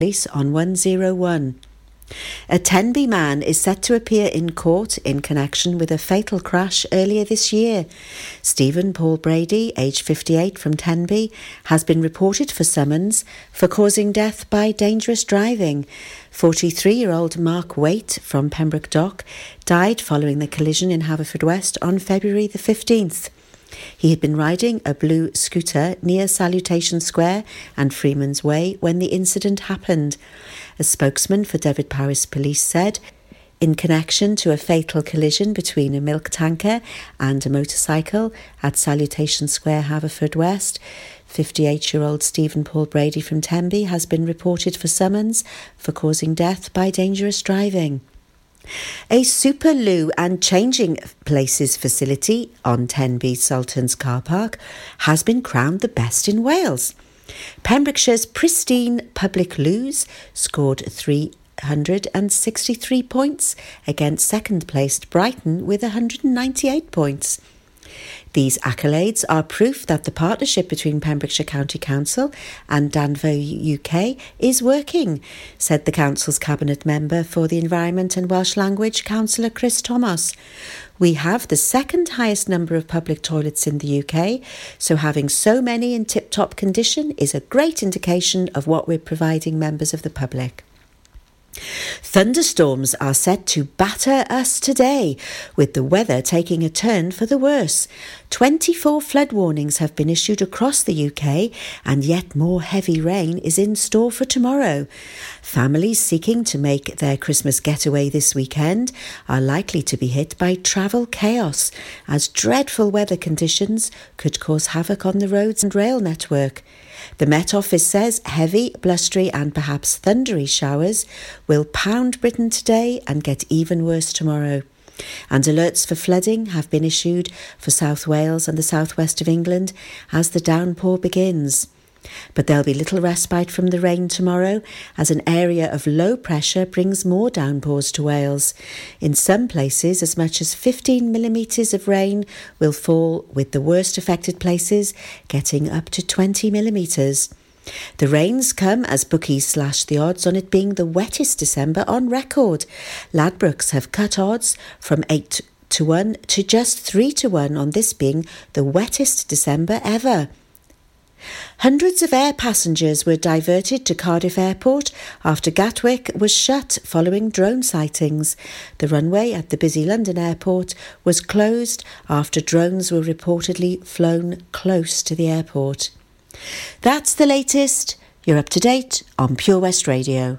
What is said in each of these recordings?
Police on 101. A Tenby man is set to appear in court in connection with a fatal crash earlier this year. Stephen Paul Brady, aged 58 from Tenby, has been reported for summons for causing death by dangerous driving. 43 year old Mark Waite from Pembroke Dock died following the collision in Haverfordwest on February the 15th. He had been riding a blue scooter near Salutation Square and Freeman's Way when the incident happened. A spokesman for Dyfed-Powys Police said, in connection to a fatal collision between a milk tanker and a motorcycle at Salutation Square, Haverfordwest. 58 year old Stephen Paul Brady from Tenby has been reported for summons for causing death by dangerous driving. A super loo and changing places facility on Tenby Salterns car park has been crowned the best in Wales. Pembrokeshire's pristine public loos scored 363 points against second placed Brighton with 198 points. These accolades are proof that the partnership between Pembrokeshire County Council and Danfo UK is working, said the Council's Cabinet Member for the Environment and Welsh Language, Councillor Chris Thomas. We have the second highest number of public toilets in the UK, so having so many in tip top condition is a great indication of what we're providing members of the public. Thunderstorms are set to batter us today, with the weather taking a turn for the worse. 24 flood warnings have been issued across the UK, and yet more heavy rain is in store for tomorrow. Families seeking to make their Christmas getaway this weekend are likely to be hit by travel chaos, as dreadful weather conditions could cause havoc on the roads and rail network. The Met Office says heavy, blustery, and perhaps thundery showers will pound Britain today and get even worse tomorrow. And alerts for flooding have been issued for South Wales and the southwest of England as the downpour begins. But there'll be little respite from the rain tomorrow as an area of low pressure brings more downpours to Wales. In some places, as much as 15 millimetres of rain will fall, with the worst affected places getting up to 20 millimetres. The rains come as bookies slash the odds on it being the wettest December on record. Ladbrokes have cut odds from 8 to 1 to just 3 to 1 on this being the wettest December ever. Hundreds of air passengers were diverted to Cardiff Airport after Gatwick was shut following drone sightings. The runway at the busy London airport was closed after drones were reportedly flown close to the airport. That's the latest. You're up to date on Pure West Radio.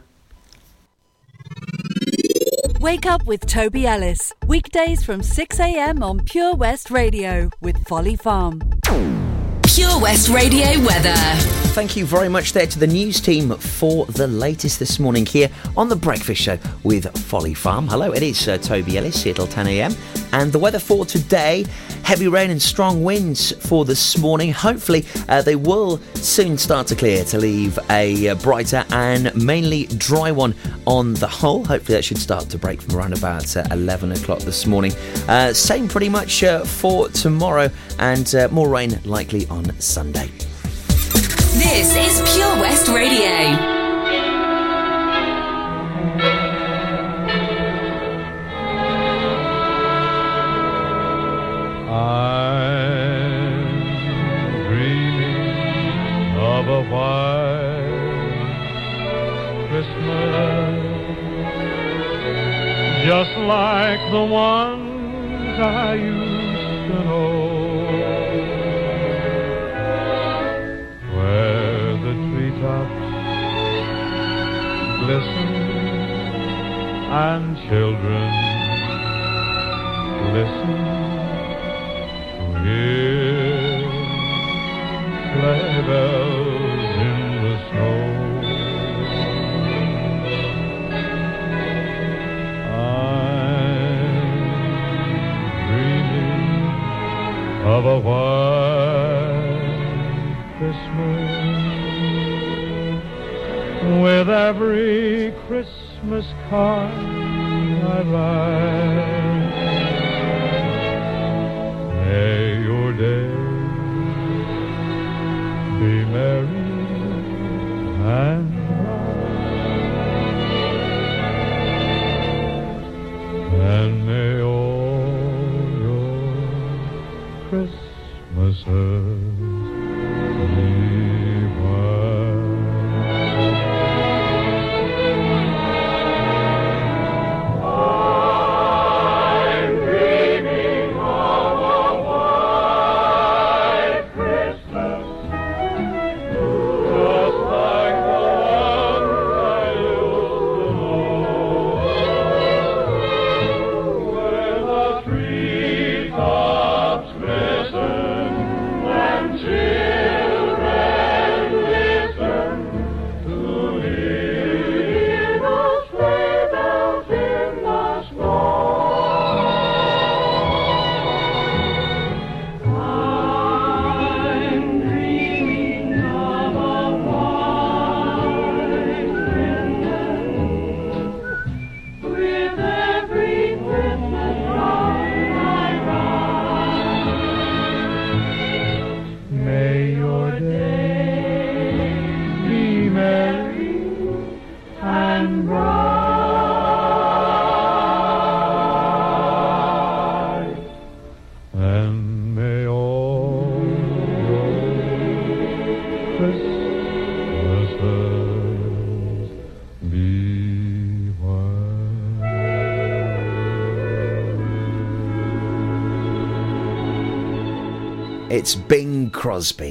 Wake up with Toby Ellis. Weekdays from 6am on Pure West Radio with Folly Farm. Pure West Radio weather. Thank you very much there to the news team for the latest this morning here on the Breakfast Show with Folly Farm. Hello, it is uh, Toby Ellis here till 10 a.m. And the weather for today heavy rain and strong winds for this morning. Hopefully, uh, they will soon start to clear to leave a uh, brighter and mainly dry one on the whole. Hopefully, that should start to break from around about uh, 11 o'clock this morning. Uh, same pretty much uh, for tomorrow, and uh, more rain likely on Sunday. This is Pure West Radio.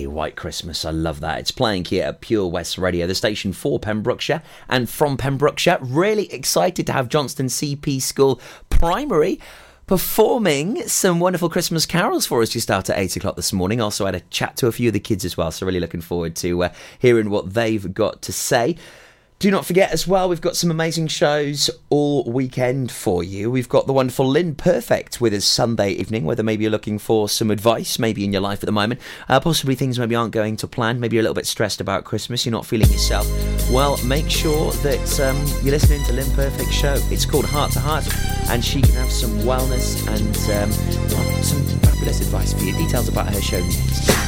White Christmas. I love that. It's playing here at Pure West Radio, the station for Pembrokeshire and from Pembrokeshire. Really excited to have Johnston CP School Primary performing some wonderful Christmas carols for us just after 8 o'clock this morning. Also, had a chat to a few of the kids as well, so really looking forward to uh, hearing what they've got to say. Do not forget as well, we've got some amazing shows all weekend for you. We've got the wonderful Lynn Perfect with us Sunday evening, whether maybe you're looking for some advice, maybe in your life at the moment, uh, possibly things maybe aren't going to plan, maybe you're a little bit stressed about Christmas, you're not feeling yourself. Well, make sure that um, you're listening to Lynn Perfect's show. It's called Heart to Heart, and she can have some wellness and um, some fabulous advice for you. Details about her show next.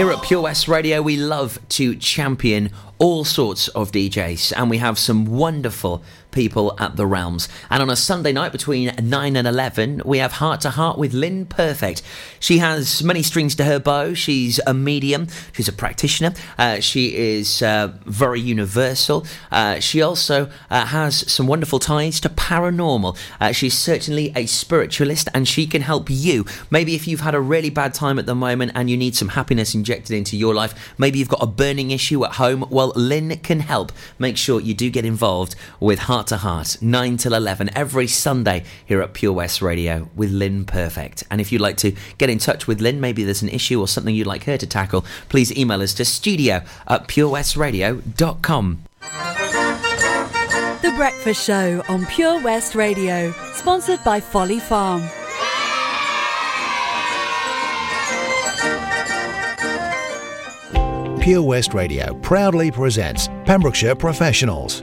Here at Pure West Radio, we love to champion all sorts of DJs, and we have some wonderful people at the Realms. And on a Sunday night between 9 and 11, we have Heart to Heart with Lynn Perfect. She has many strings to her bow. She's a medium, she's a practitioner, uh, she is uh, very universal. Uh, she also uh, has some wonderful ties to paranormal. Uh, she's certainly a spiritualist, and she can help you. Maybe if you've had a really bad time at the moment and you need some happiness injected into your life, maybe you've got a burning issue at home, well, Lynn can help. Make sure you do get involved with Heart to Heart, 9 till 11, every Sunday here at Pure West Radio with Lynn Perfect. And if you'd like to get in touch with Lynn, maybe there's an issue or something you'd like her to tackle, please email us to studio at purewestradio.com. The Breakfast Show on Pure West Radio, sponsored by Folly Farm. Pure West Radio proudly presents Pembrokeshire Professionals.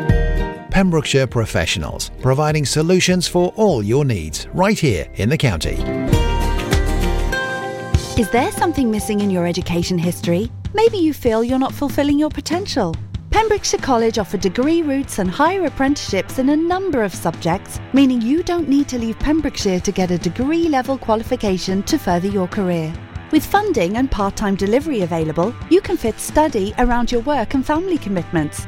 Pembrokeshire Professionals, providing solutions for all your needs right here in the county. Is there something missing in your education history? Maybe you feel you're not fulfilling your potential. Pembrokeshire College offer degree routes and higher apprenticeships in a number of subjects, meaning you don't need to leave Pembrokeshire to get a degree level qualification to further your career. With funding and part time delivery available, you can fit study around your work and family commitments.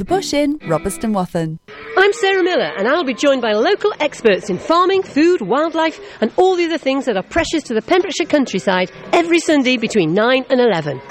The Bush Inn, Robeston Wathen. I'm Sarah Miller, and I'll be joined by local experts in farming, food, wildlife, and all the other things that are precious to the Pembrokeshire countryside every Sunday between 9 and 11.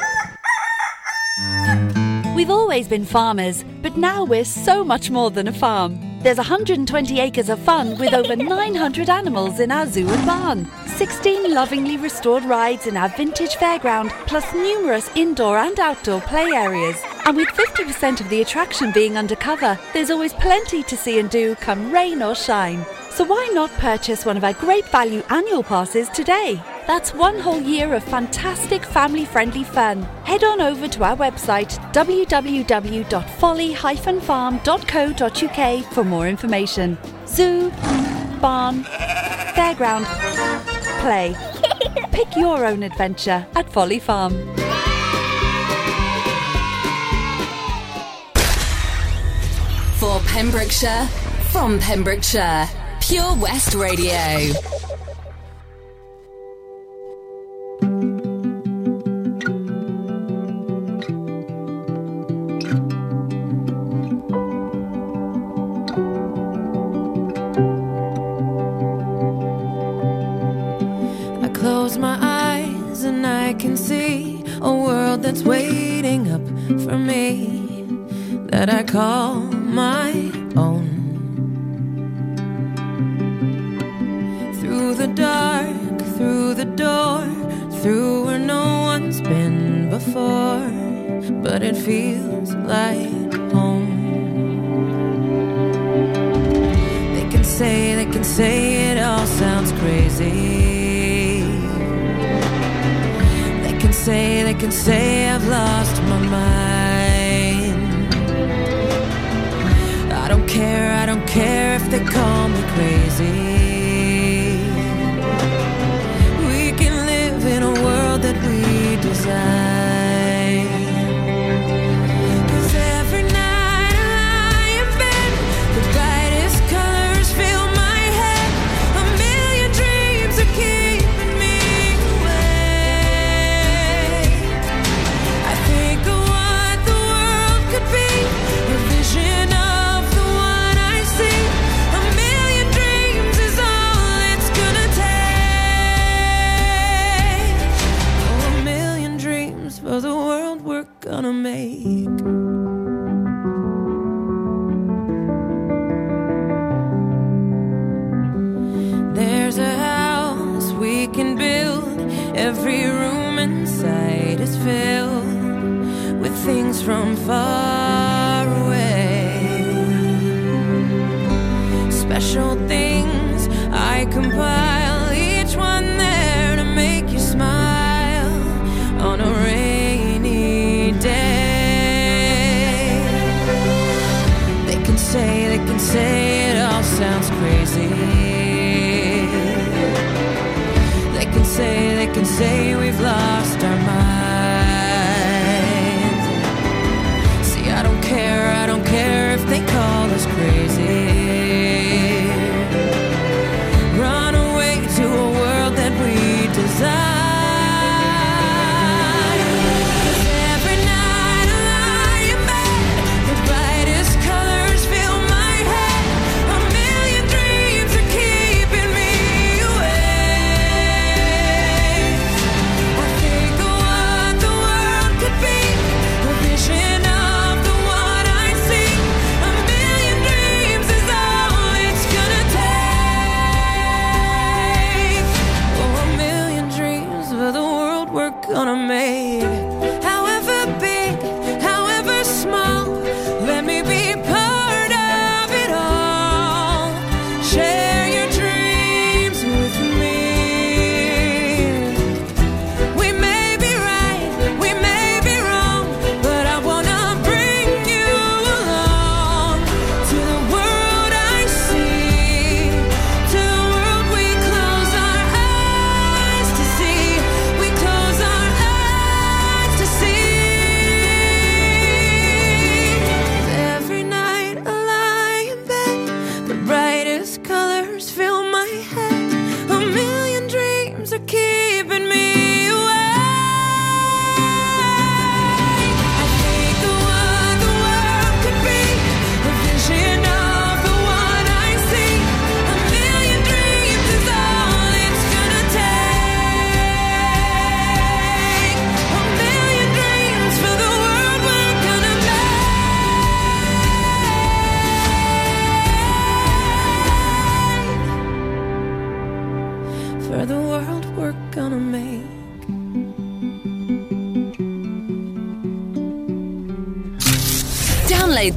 We've always been farmers, but now we're so much more than a farm. There's 120 acres of fun with over 900 animals in our zoo and barn, 16 lovingly restored rides in our vintage fairground, plus numerous indoor and outdoor play areas. And with 50% of the attraction being undercover, there's always plenty to see and do come rain or shine. So why not purchase one of our great value annual passes today? That's one whole year of fantastic family friendly fun. Head on over to our website www.folly-farm.co.uk for more information. Zoo, barn, fairground, play. Pick your own adventure at Folly Farm. For Pembrokeshire, from Pembrokeshire, Pure West Radio. Call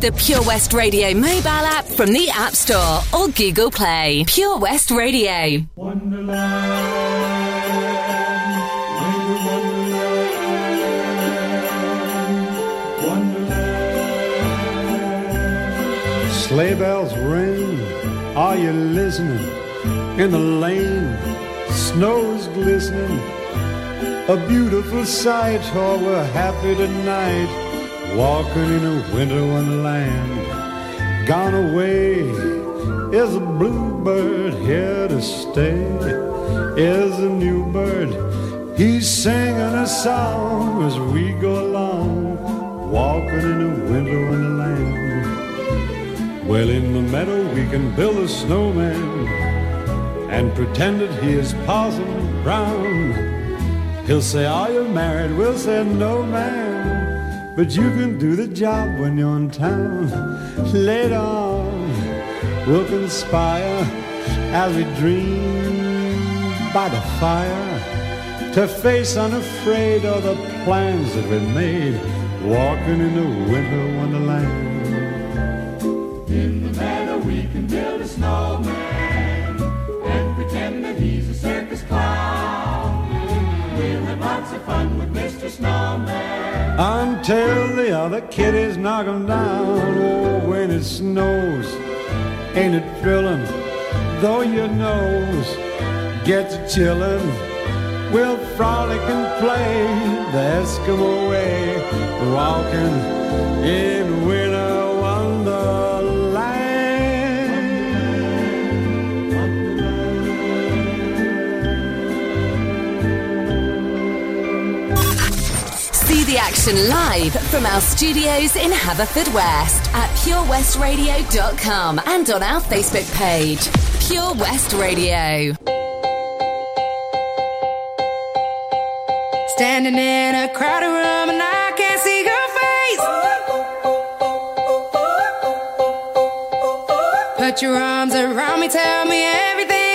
the Pure West Radio mobile app from the App Store or Google Play. Pure West Radio. Wonderland, Wonderland, Wonderland. Sleigh bells ring, are you listening? In the lane, snow's glistening. A beautiful sight, oh, we're happy tonight Walking in a winter wonderland. Gone away is a bluebird here to stay. Is a new bird. He's singing a song as we go along. Walking in a winter wonderland. Well, in the meadow we can build a snowman and pretend that he is Parson Brown. He'll say, Are you married? We'll say, No, man. But you can do the job when you're in town. Later on, we'll conspire as we dream by the fire to face unafraid all the plans that we made walking in the winter wonderland. In the meadow, we can build a snowman and pretend that he's a circus clown. We'll have lots of fun with Mr. Snowman until the other kiddies knock 'em down. Oh, when it snows, ain't it thrilling? Though your nose gets chillin', we'll frolic and play the Eskimo way, walking in winter. The action live from our studios in Haverfordwest at purewestradio.com and on our Facebook page, Pure West Radio. Standing in a crowded room and I can't see your face. Put your arms around me, tell me everything's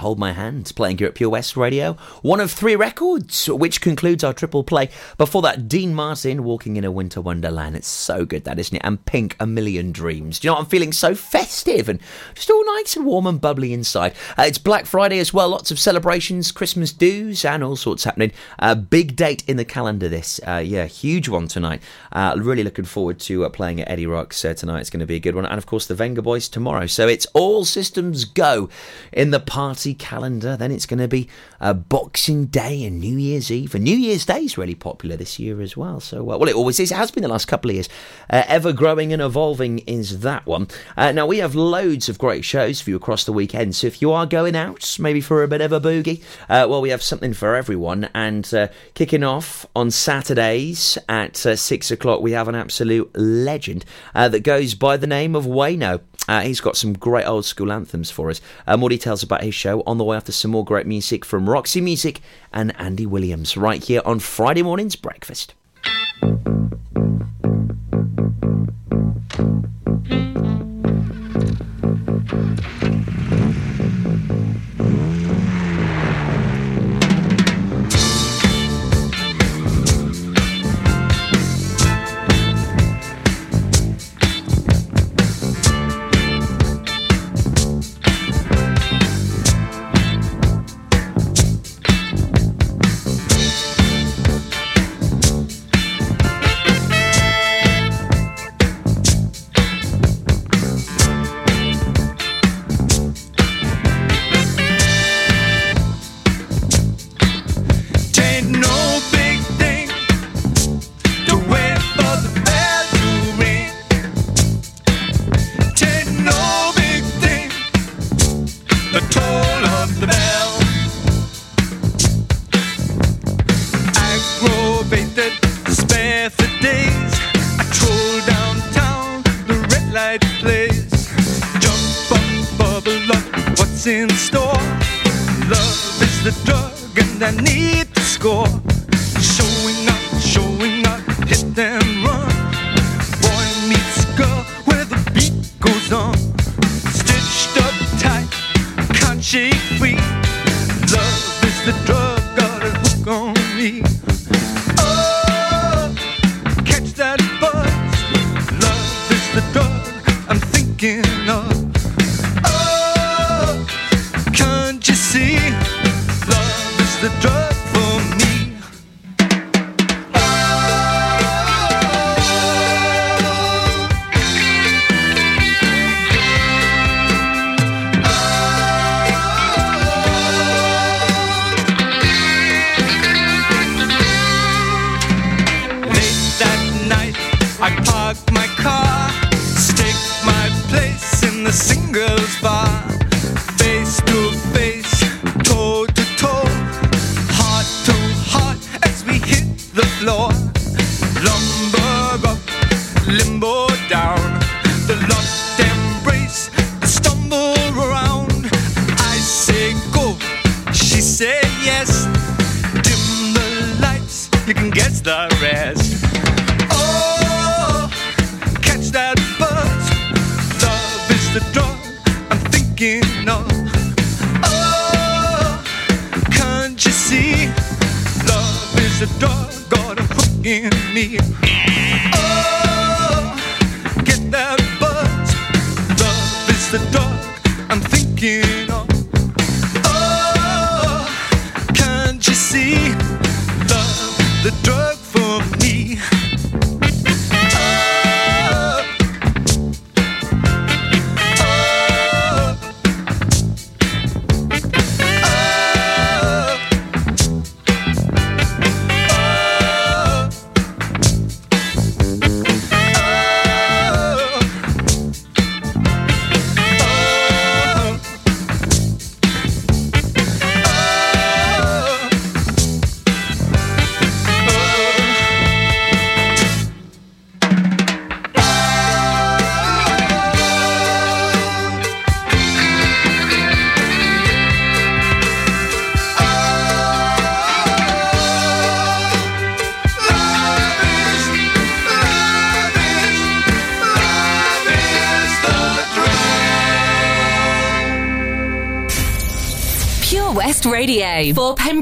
Hold My Hand playing here at Pure West Radio. One of three records, which concludes our triple play. Before that, Dean Martin, Walking in a Winter Wonderland. It's so good, that, isn't it? And Pink, A Million Dreams. Do you know what? I'm feeling so festive and just all nice and warm and bubbly inside. Uh, it's Black Friday as well. Lots of celebrations, Christmas dues, and all sorts happening. Uh, big date in the calendar, this. Uh, yeah, huge one tonight. Uh, really looking forward to uh, playing at Eddie Rock's uh, tonight. It's going to be a good one. And of course, the Vengaboys tomorrow. So it's all systems go in the party calendar, then it's going to be uh, Boxing Day and New Year's Eve. And New Year's Day is really popular this year as well. So, uh, well, it always is. It has been the last couple of years. Uh, ever growing and evolving is that one. Uh, now, we have loads of great shows for you across the weekend. So, if you are going out, maybe for a bit of a boogie, uh, well, we have something for everyone. And uh, kicking off on Saturdays at six o'clock, we have an absolute legend that goes by the name of Wayno. He's got some great old school anthems for us. More details about his show on the way after some more great music from Roxy Music and Andy Williams right here on Friday morning's breakfast.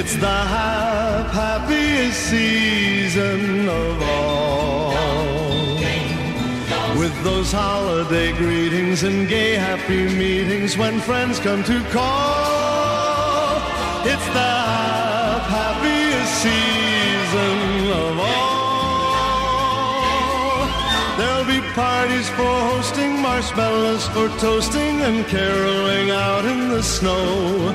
It's the hap- happiest season of all. With those holiday greetings and gay happy meetings when friends come to call. It's the hap- happiest season of all. There'll be parties for hosting, marshmallows for toasting, and caroling out in the snow.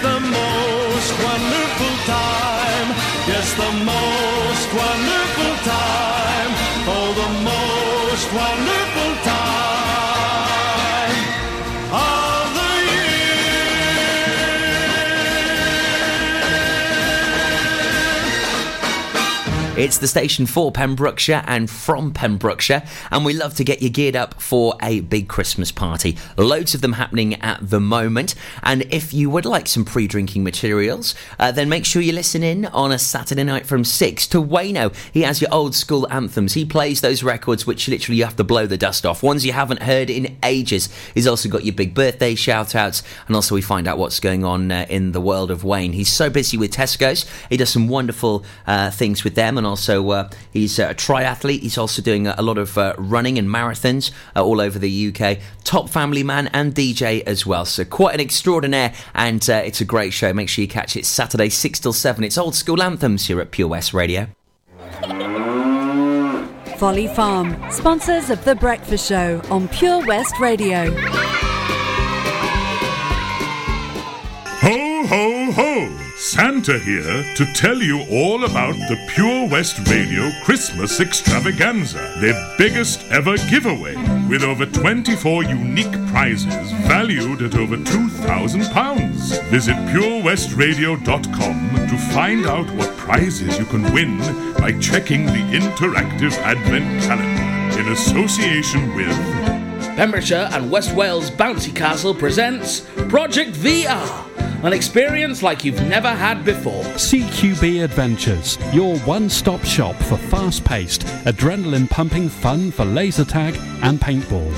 It's the most wonderful time. Yes, the most wonderful time. Oh, the most wonderful time It's the station for Pembrokeshire and from Pembrokeshire, and we love to get you geared up for a big Christmas party. Loads of them happening at the moment, and if you would like some pre drinking materials, uh, then make sure you listen in on a Saturday night from 6 to Wayno. He has your old school anthems. He plays those records which literally you have to blow the dust off, ones you haven't heard in ages. He's also got your big birthday shout outs, and also we find out what's going on uh, in the world of Wayne. He's so busy with Tesco's, he does some wonderful uh, things with them, and also uh, he's a triathlete. He's also doing a lot of uh, running and marathons uh, all over the UK. Top family man and DJ as well. So quite an extraordinaire, and uh, it's a great show. Make sure you catch it Saturday six till seven. It's old school anthems here at Pure West Radio. Folly Farm, sponsors of The Breakfast Show on Pure West Radio. Ho, ho, ho! Santa here to tell you all about the Pure West Radio Christmas Extravaganza, their biggest ever giveaway, with over 24 unique prizes valued at over £2,000. Visit purewestradio.com to find out what prizes you can win by checking the interactive Advent calendar in association with Pembrokeshire and West Wales Bouncy Castle presents Project VR, an experience like you've never had before. CQB Adventures, your one stop shop for fast paced, adrenaline pumping fun for laser tag and paintball.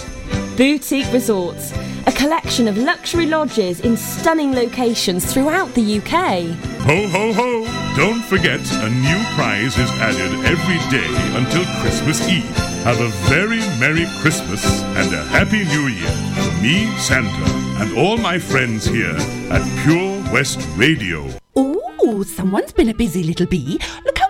Boutique Resorts, a collection of luxury lodges in stunning locations throughout the UK. Ho ho ho! Don't forget, a new prize is added every day until Christmas Eve. Have a very Merry Christmas and a Happy New Year from me, Santa, and all my friends here at Pure West Radio. Ooh, someone's been a busy little bee. Look how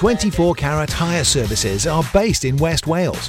24 Carat Hire Services are based in West Wales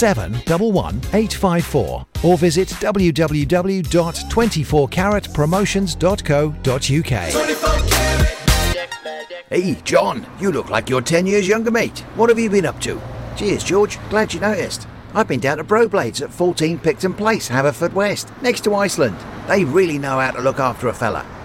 711 854 or visit www.24caratpromotions.co.uk. Hey, John, you look like you're 10 years younger, mate. What have you been up to? Cheers, George. Glad you noticed. I've been down to Broblades at 14 Picton Place, Haverfordwest, next to Iceland. They really know how to look after a fella.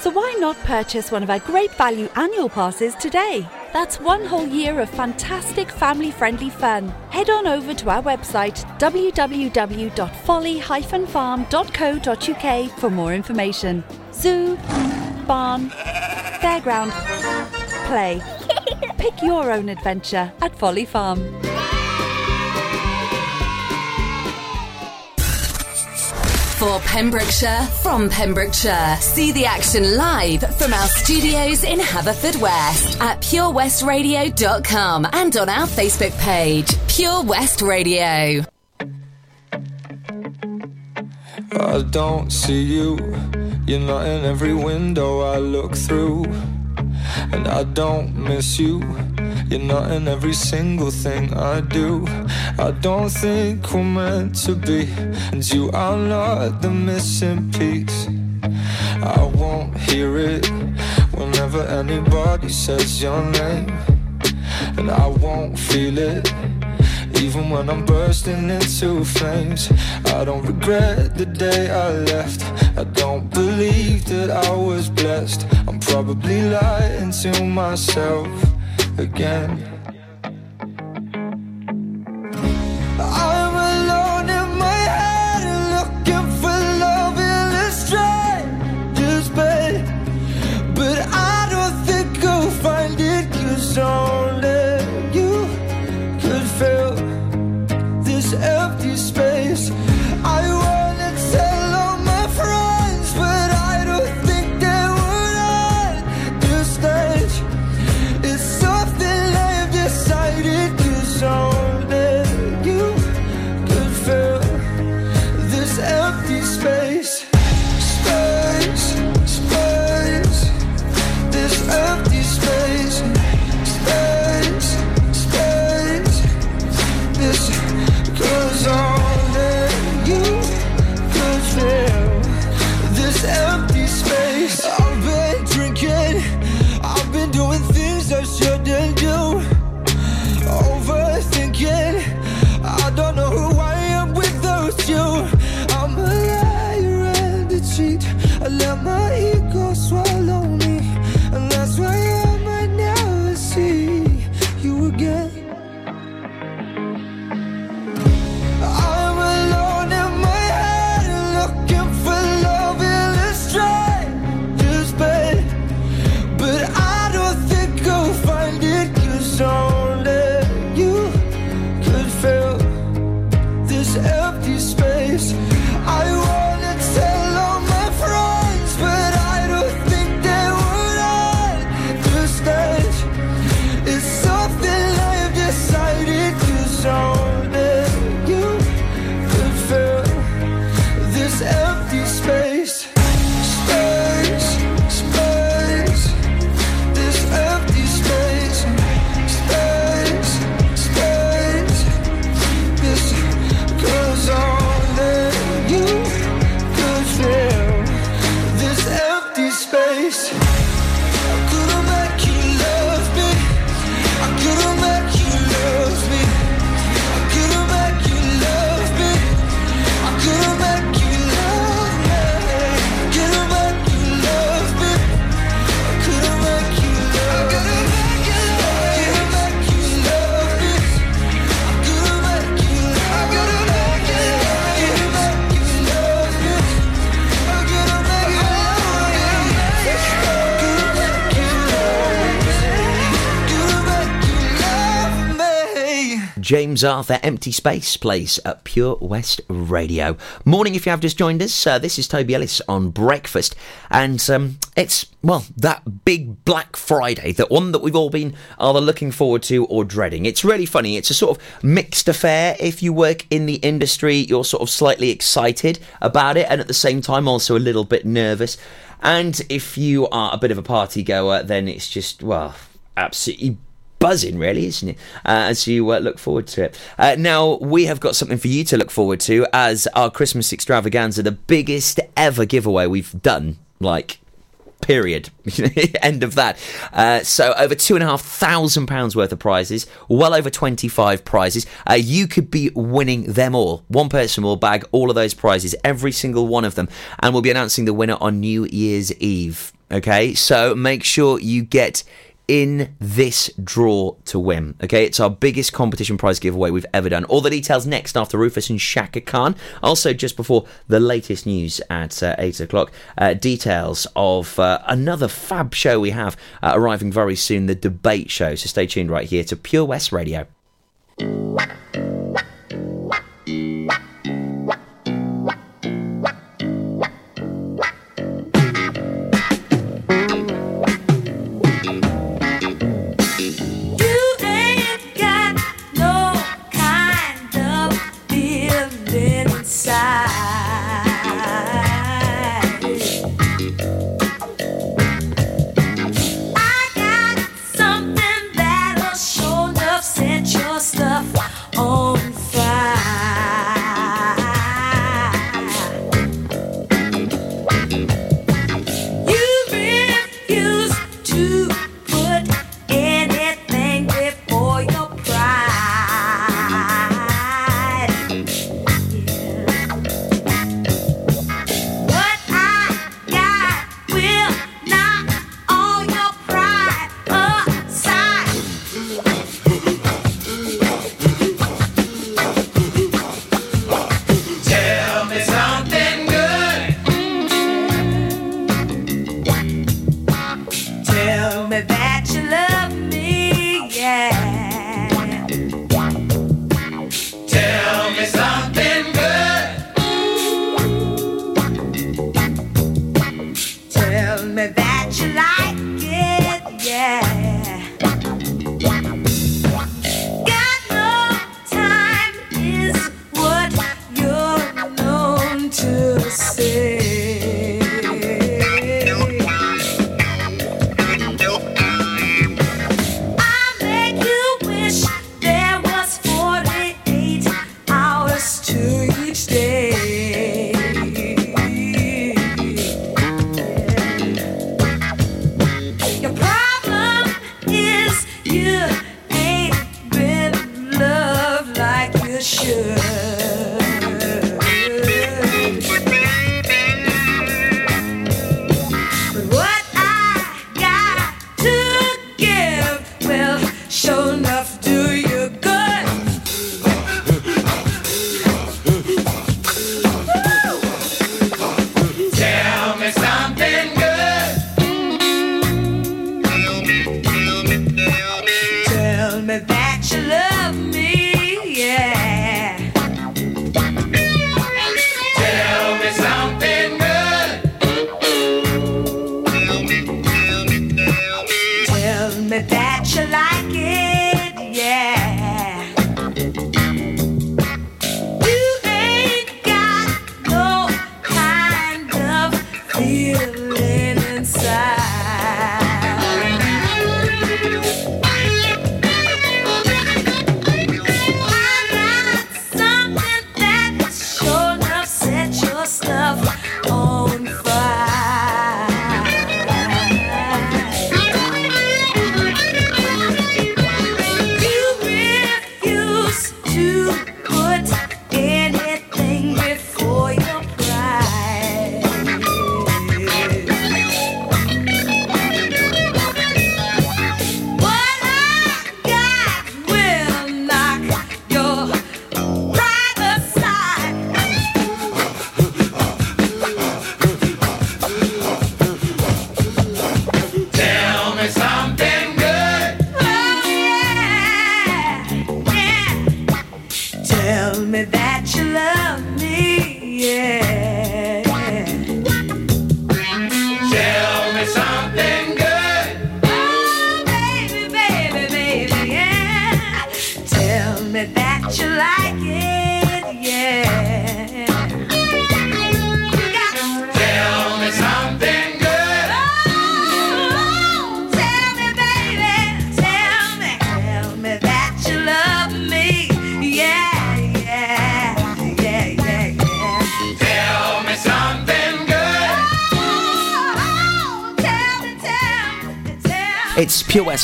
So why not purchase one of our great value annual passes today? That's one whole year of fantastic family friendly fun. Head on over to our website www.folly-farm.co.uk for more information. Zoo, barn, fairground, play. Pick your own adventure at Folly Farm. For Pembrokeshire, from Pembrokeshire. See the action live from our studios in Haverfordwest at purewestradio.com and on our Facebook page, Pure West Radio. I don't see you. You're not in every window I look through. And I don't miss you. You're not in every single thing I do. I don't think we're meant to be. And you are not the missing piece. I won't hear it whenever anybody says your name. And I won't feel it. Even when I'm bursting into flames, I don't regret the day I left. I don't believe that I was blessed. I'm probably lying to myself again. James Arthur, Empty Space plays at Pure West Radio. Morning, if you have just joined us. Uh, this is Toby Ellis on Breakfast, and um, it's well that big Black Friday, the one that we've all been either looking forward to or dreading. It's really funny. It's a sort of mixed affair. If you work in the industry, you're sort of slightly excited about it, and at the same time also a little bit nervous. And if you are a bit of a party goer, then it's just well, absolutely buzzing, really, isn't it? Uh, as you uh, look forward to it. Uh, now, we have got something for you to look forward to as our Christmas extravaganza, the biggest ever giveaway we've done, like, period. End of that. Uh, so, over two and a half thousand pounds worth of prizes, well over 25 prizes. Uh, you could be winning them all. One person will bag all of those prizes, every single one of them, and we'll be announcing the winner on New Year's Eve. Okay, so make sure you get in this draw to win. Okay, it's our biggest competition prize giveaway we've ever done. All the details next after Rufus and Chaka Khan. Also, just before the latest news at uh, 8 o'clock, uh, details of uh, another fab show we have uh, arriving very soon, the debate show. So stay tuned right here to Pure West Radio.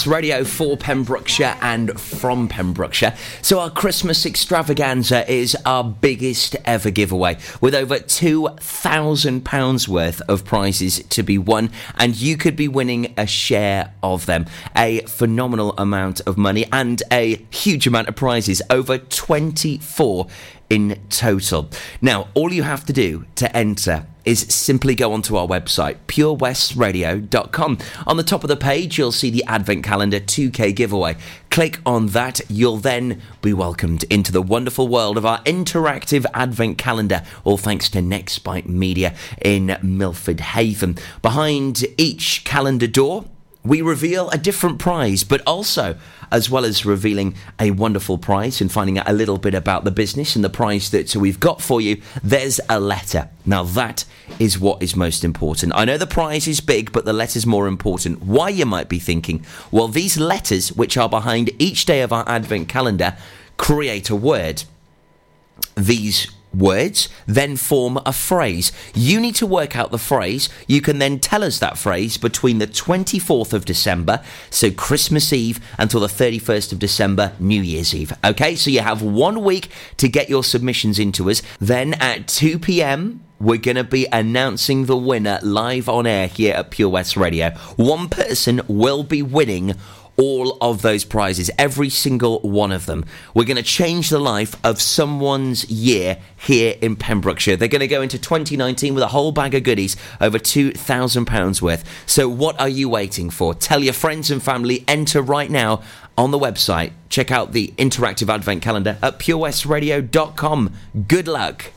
Radio for Pembrokeshire and from Pembrokeshire. So, our Christmas extravaganza is our biggest ever giveaway with over £2,000 worth of prizes to be won, and you could be winning a share of them. A phenomenal amount of money and a huge amount of prizes, over 24 in total. Now, all you have to do to enter is simply go onto our website, purewestradio.com. On the top of the page, you'll see the Advent Calendar 2K giveaway. Click on that, you'll then be welcomed into the wonderful world of our interactive Advent Calendar, all thanks to Nextbite Media in Milford Haven. Behind each calendar door, we reveal a different prize, but also, as well as revealing a wonderful prize and finding out a little bit about the business and the prize that we've got for you, there's a letter. Now, that is what is most important. I know the prize is big, but the letter's more important. Why, you might be thinking? Well, these letters, which are behind each day of our Advent calendar, create a word. These words then form a phrase. You need to work out the phrase. You can then tell us that phrase between the 24th of December, so Christmas Eve, until the 31st of December, New Year's Eve. Okay, so you have one week to get your submissions into us. Then at 2 p.m., we're going to be announcing the winner live on air here at Pure West Radio. One person will be winning all of those prizes, every single one of them. We're going to change the life of someone's year here in Pembrokeshire. They're going to go into 2019 with a whole bag of goodies, over £2,000 worth. So, what are you waiting for? Tell your friends and family, enter right now on the website. Check out the interactive advent calendar at purewestradio.com. Good luck.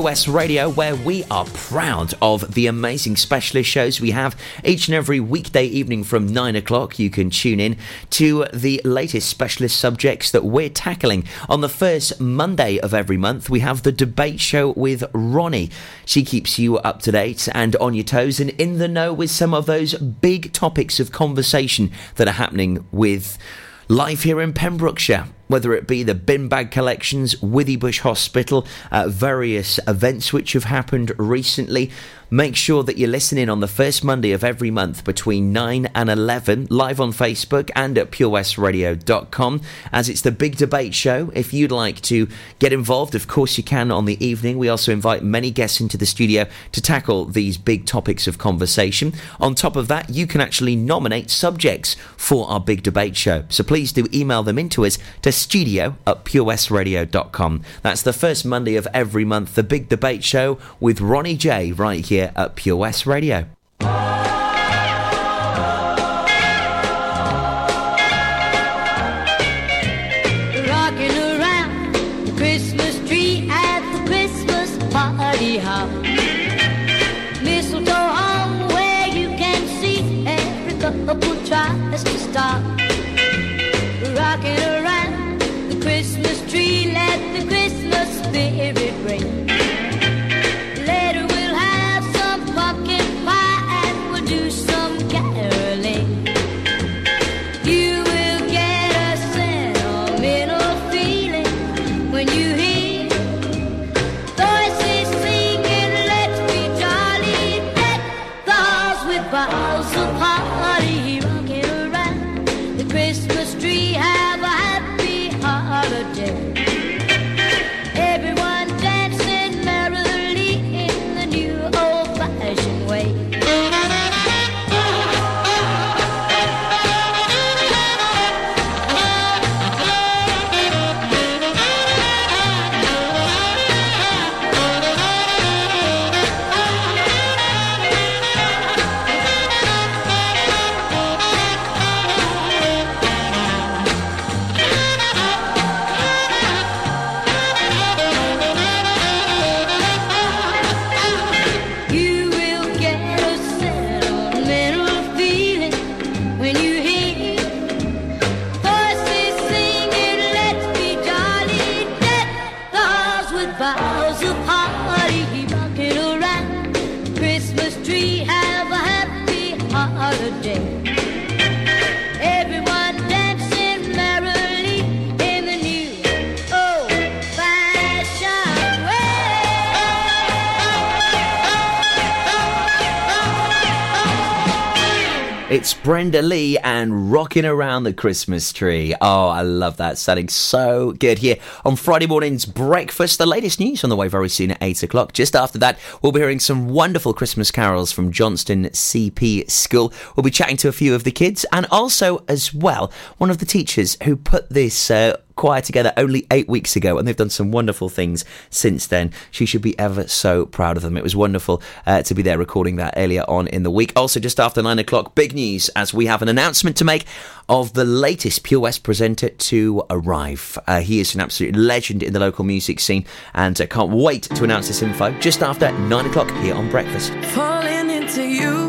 West Radio, where we are proud of the amazing specialist shows we have each and every weekday evening from 9 o'clock. You can tune in to the latest specialist subjects that we're tackling. On the first Monday of every month, we have the debate show with Ronnie. She keeps you up to date and on your toes and in the know with some of those big topics of conversation that are happening with life here in Pembrokeshire. Whether it be the bin bag collections, Withybush Hospital, uh, various events which have happened recently, make sure that you're listening on the first Monday of every month between 9 and 11, live on Facebook and at purewestradio.com, as it's the big debate show. If you'd like to get involved, of course you can on the evening. We also invite many guests into the studio to tackle these big topics of conversation. On top of that, you can actually nominate subjects for our big debate show. So please do email them into us to studio at purewestradio.com. That's the first Monday of every month, the big debate show with Ronnie J right here at Pure West Radio. Brenda Lee and Rocking Around the Christmas Tree. Oh, I love that. Sounding so good here on Friday morning's breakfast. The latest news on the way very soon 8 o'clock. Just after that, we'll be hearing some wonderful Christmas carols from Johnston CP School. We'll be chatting to a few of the kids and also, as well, one of the teachers who put this. Uh, choir together only eight weeks ago, and they've done some wonderful things since then. She should be ever so proud of them. It was wonderful uh, to be there recording that earlier on in the week. Also, just after nine o'clock, big news as we have an announcement to make of the latest Pure West presenter to arrive. Uh, he is an absolute legend in the local music scene, and uh, can't wait to announce this info just after nine o'clock here on Breakfast. falling into you,